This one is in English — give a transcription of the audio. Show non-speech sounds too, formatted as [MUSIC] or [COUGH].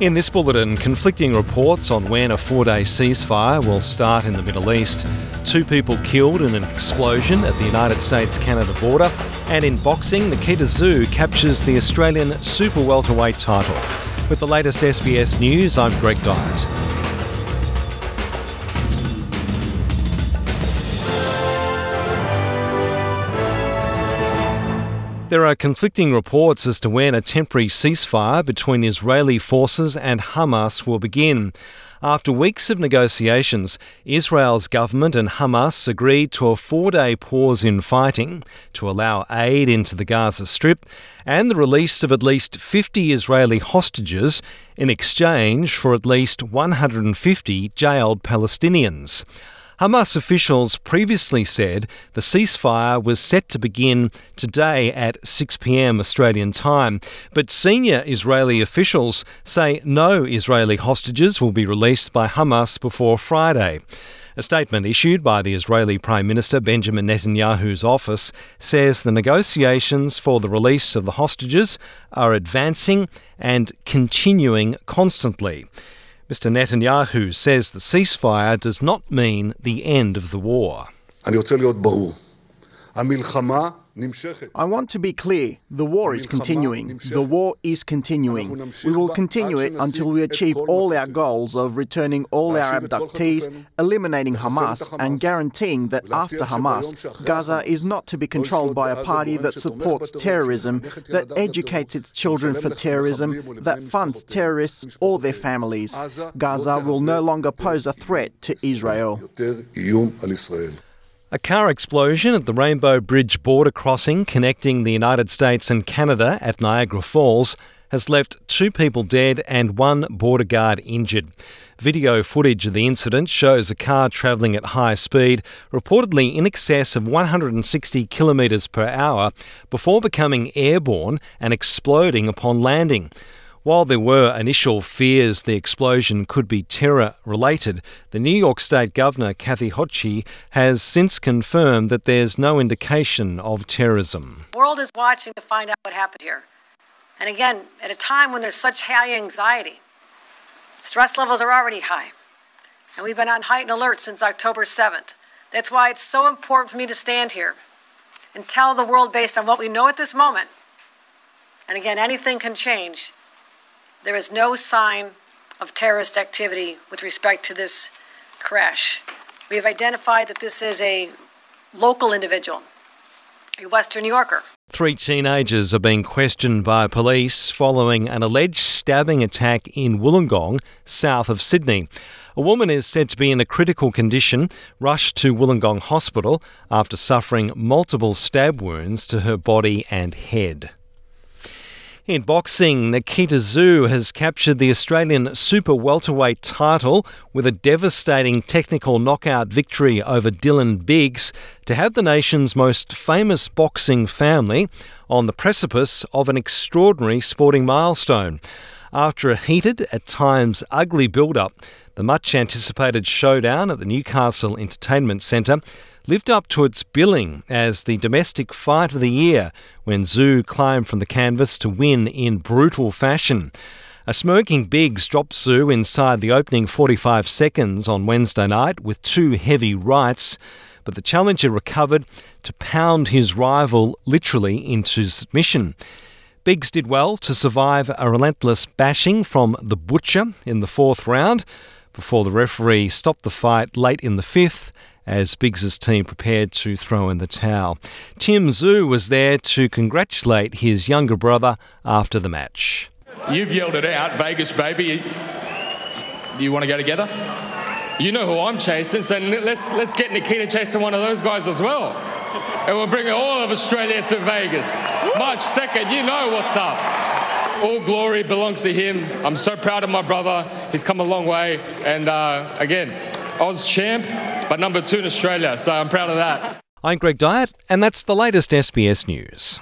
In this bulletin, conflicting reports on when a four day ceasefire will start in the Middle East. Two people killed in an explosion at the United States Canada border. And in boxing, Nikita Tszyu captures the Australian super welterweight title. With the latest SBS news, I'm Greg Dyett. There are conflicting reports as to when a temporary ceasefire between Israeli forces and Hamas will begin. After weeks of negotiations, Israel's government and Hamas agreed to a four day pause in fighting to allow aid into the Gaza Strip and the release of at least 50 Israeli hostages in exchange for at least 150 jailed Palestinians. Hamas officials previously said the ceasefire was set to begin today at 6 pm Australian time, but senior Israeli officials say no Israeli hostages will be released by Hamas before Friday. A statement issued by the Israeli Prime Minister Benjamin Netanyahu's office says the negotiations for the release of the hostages are advancing and continuing constantly. Mr. Netanyahu says the ceasefire does not mean the end of the war. I want to be clear. The war is continuing. The war is continuing. We will continue it until we achieve all our goals of returning all our abductees, eliminating Hamas, and guaranteeing that after Hamas, Gaza is not to be controlled by a party that supports terrorism, that educates its children for terrorism, that funds terrorists or their families. Gaza will no longer pose a threat to Israel. A car explosion at the Rainbow Bridge border crossing connecting the United States and Canada at Niagara Falls has left two people dead and one border guard injured. Video footage of the incident shows a car travelling at high speed, reportedly in excess of 160 kilometres per hour, before becoming airborne and exploding upon landing. While there were initial fears the explosion could be terror related, the New York State Governor Kathy Hochul has since confirmed that there's no indication of terrorism. The world is watching to find out what happened here. And again, at a time when there's such high anxiety, stress levels are already high. And we've been on heightened alert since October 7th. That's why it's so important for me to stand here and tell the world based on what we know at this moment. And again, anything can change there is no sign of terrorist activity with respect to this crash. We have identified that this is a local individual, a Western New Yorker. Three teenagers are being questioned by police following an alleged stabbing attack in Wollongong, south of Sydney. A woman is said to be in a critical condition, rushed to Wollongong Hospital after suffering multiple stab wounds to her body and head. In boxing, Nikita Tszyu has captured the Australian super welterweight title with a devastating technical knockout victory over Dylan Biggs to have the nation's most famous boxing family on the precipice of an extraordinary sporting milestone. After a heated, at times ugly build up, the much anticipated showdown at the Newcastle Entertainment Centre lived up to its billing as the domestic fight of the year when Tszyu climbed from the canvas to win in brutal fashion. A smirking Biggs dropped Tszyu inside the opening 45 seconds on Wednesday night with two heavy rights, but the challenger recovered to pound his rival literally into submission. Biggs did well to survive a relentless bashing from the Butcher in the fourth round before the referee stopped the fight late in the fifth as Biggs's team prepared to throw in the towel. Tim Tszyu was there to congratulate his younger brother after the match. You've yelled it out, Vegas baby. You want to go together? You know who I'm chasing, so let's let's get Nikita chasing one of those guys as well. [LAUGHS] And we'll bring all of Australia to Vegas. March 2nd, you know what's up. All glory belongs to him. I'm so proud of my brother. He's come a long way. And uh, again, Oz champ, but number two in Australia. So I'm proud of that. I'm Greg Dyett, and that's the latest SBS News.